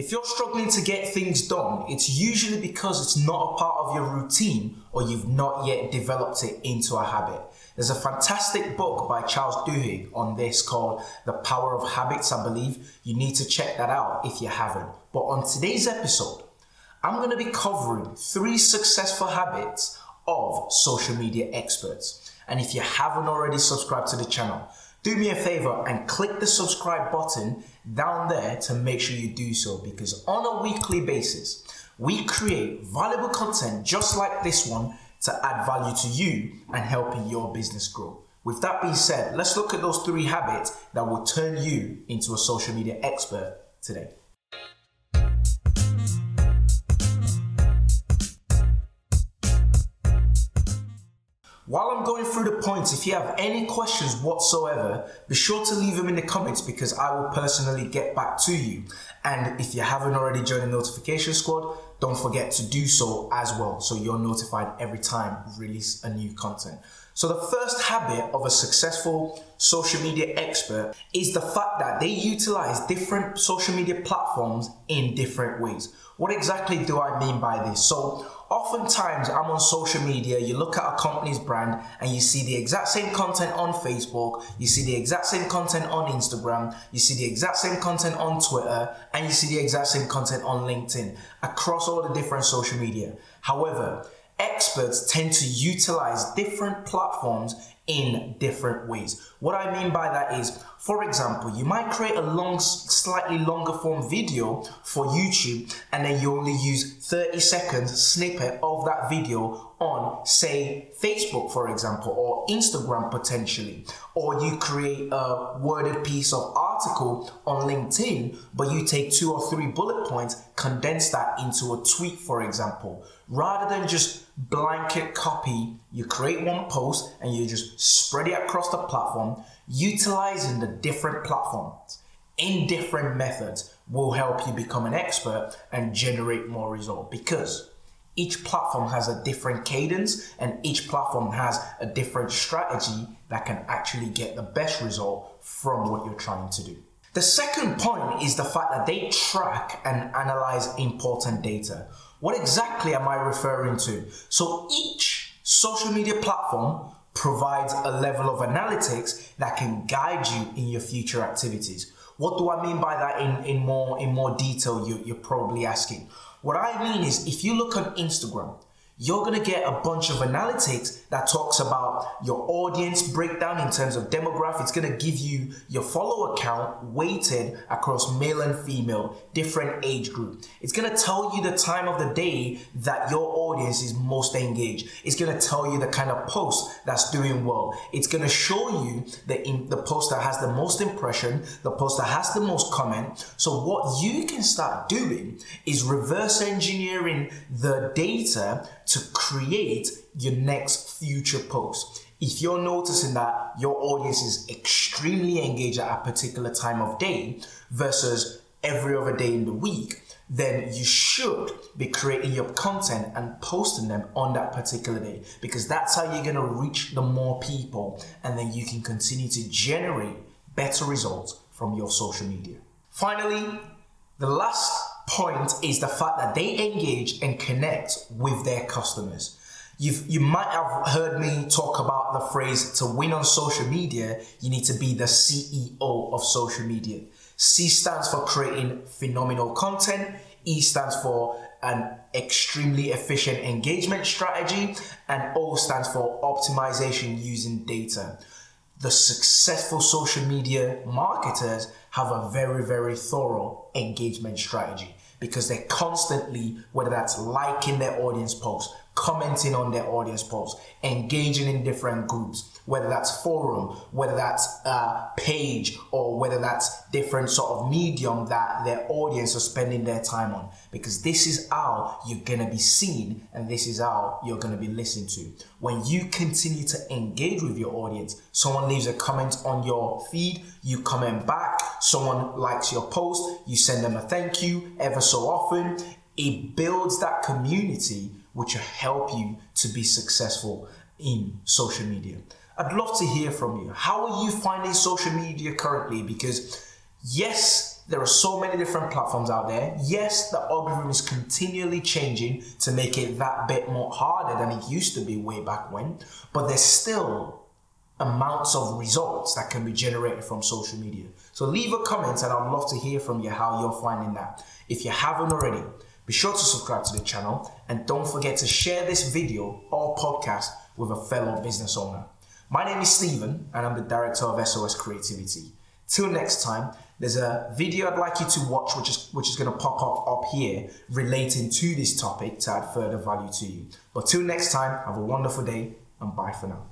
If you're struggling to get things done, it's usually because it's not a part of your routine or you've not yet developed it into a habit. There's a fantastic book by Charles Duhigg on this called The Power of Habits, I believe. You need to check that out if you haven't. But on today's episode, I'm going to be covering three successful habits of social media experts. And if you haven't already subscribed to the channel, do me a favor and click the subscribe button down there to make sure you do so because on a weekly basis, we create valuable content just like this one to add value to you and helping your business grow. With that being said, let's look at those three habits that will turn you into a social media expert today. While I'm going through the points, if you have any questions whatsoever, be sure to leave them in the comments because I will personally get back to you. And if you haven't already joined the notification squad, don't forget to do so as well so you're notified every time we release a new content. So, the first habit of a successful social media expert is the fact that they utilize different social media platforms in different ways. What exactly do I mean by this? So, oftentimes I'm on social media, you look at a company's brand and you see the exact same content on Facebook, you see the exact same content on Instagram, you see the exact same content on Twitter, and you see the exact same content on LinkedIn across all the different social media. However, experts tend to utilize different platforms in different ways. What I mean by that is, for example, you might create a long, slightly longer form video for YouTube and then you only use 30 seconds snippet of that video on, say, Facebook, for example, or Instagram potentially. Or you create a worded piece of article on LinkedIn, but you take two or three bullet points, condense that into a tweet, for example. Rather than just blanket copy, you create one post and you just spread it across the platform, utilizing the different platforms in different methods will help you become an expert and generate more result because each platform has a different cadence and each platform has a different strategy that can actually get the best result from what you're trying to do. The second point is the fact that they track and analyze important data. What exactly am I referring to? So each social media platform provides a level of analytics that can guide you in your future activities. What do I mean by that in, in more in more detail? You, you're probably asking. What I mean is if you look on Instagram, you're going to get a bunch of analytics that talks about your audience breakdown in terms of demographics. It's going to give you your follower count weighted across male and female, different age group. It's going to tell you the time of the day that your audience is most engaged. It's going to tell you the kind of post that's doing well. It's going to show you the the post that has the most impression, the post that has the most comment. So what you can start doing is reverse engineering the data to create your next future post. If you're noticing that your audience is extremely engaged at a particular time of day versus every other day in the week, then you should be creating your content and posting them on that particular day because that's how you're going to reach the more people and then you can continue to generate better results from your social media. Finally, the last point is the fact that they engage and connect with their customers. You've, you might have heard me talk about the phrase to win on social media, you need to be the CEO of social media. C stands for creating phenomenal content, E stands for an extremely efficient engagement strategy, and O stands for optimization using data. The successful social media marketers have a very, very thorough engagement strategy because they're constantly, whether that's liking their audience posts, commenting on their audience posts, engaging in different groups, whether that's forum, whether that's a page, or whether that's different sort of medium that their audience are spending their time on. Because this is how you're gonna be seen and this is how you're gonna be listened to. When you continue to engage with your audience, someone leaves a comment on your feed, you comment back, someone likes your post, you send them a thank you ever so often. It builds that community which will help you to be successful in social media. I'd love to hear from you. How are you finding social media currently? Because yes, There are so many different platforms out there. Yes, the algorithm is continually changing to make it that bit more harder than it used to be way back when, but there's still amounts of results that can be generated from social media. So leave a comment and I'd love to hear from you how you're finding that. If you haven't already, be sure to subscribe to the channel and don't forget to share this video or podcast with a fellow business owner. My name is Stephen and I'm the director of SOS Creativity. Till next time, there's a video I'd like you to watch which is which is going to pop up up here relating to this topic to add further value to you. But till next time, have a wonderful day and bye for now.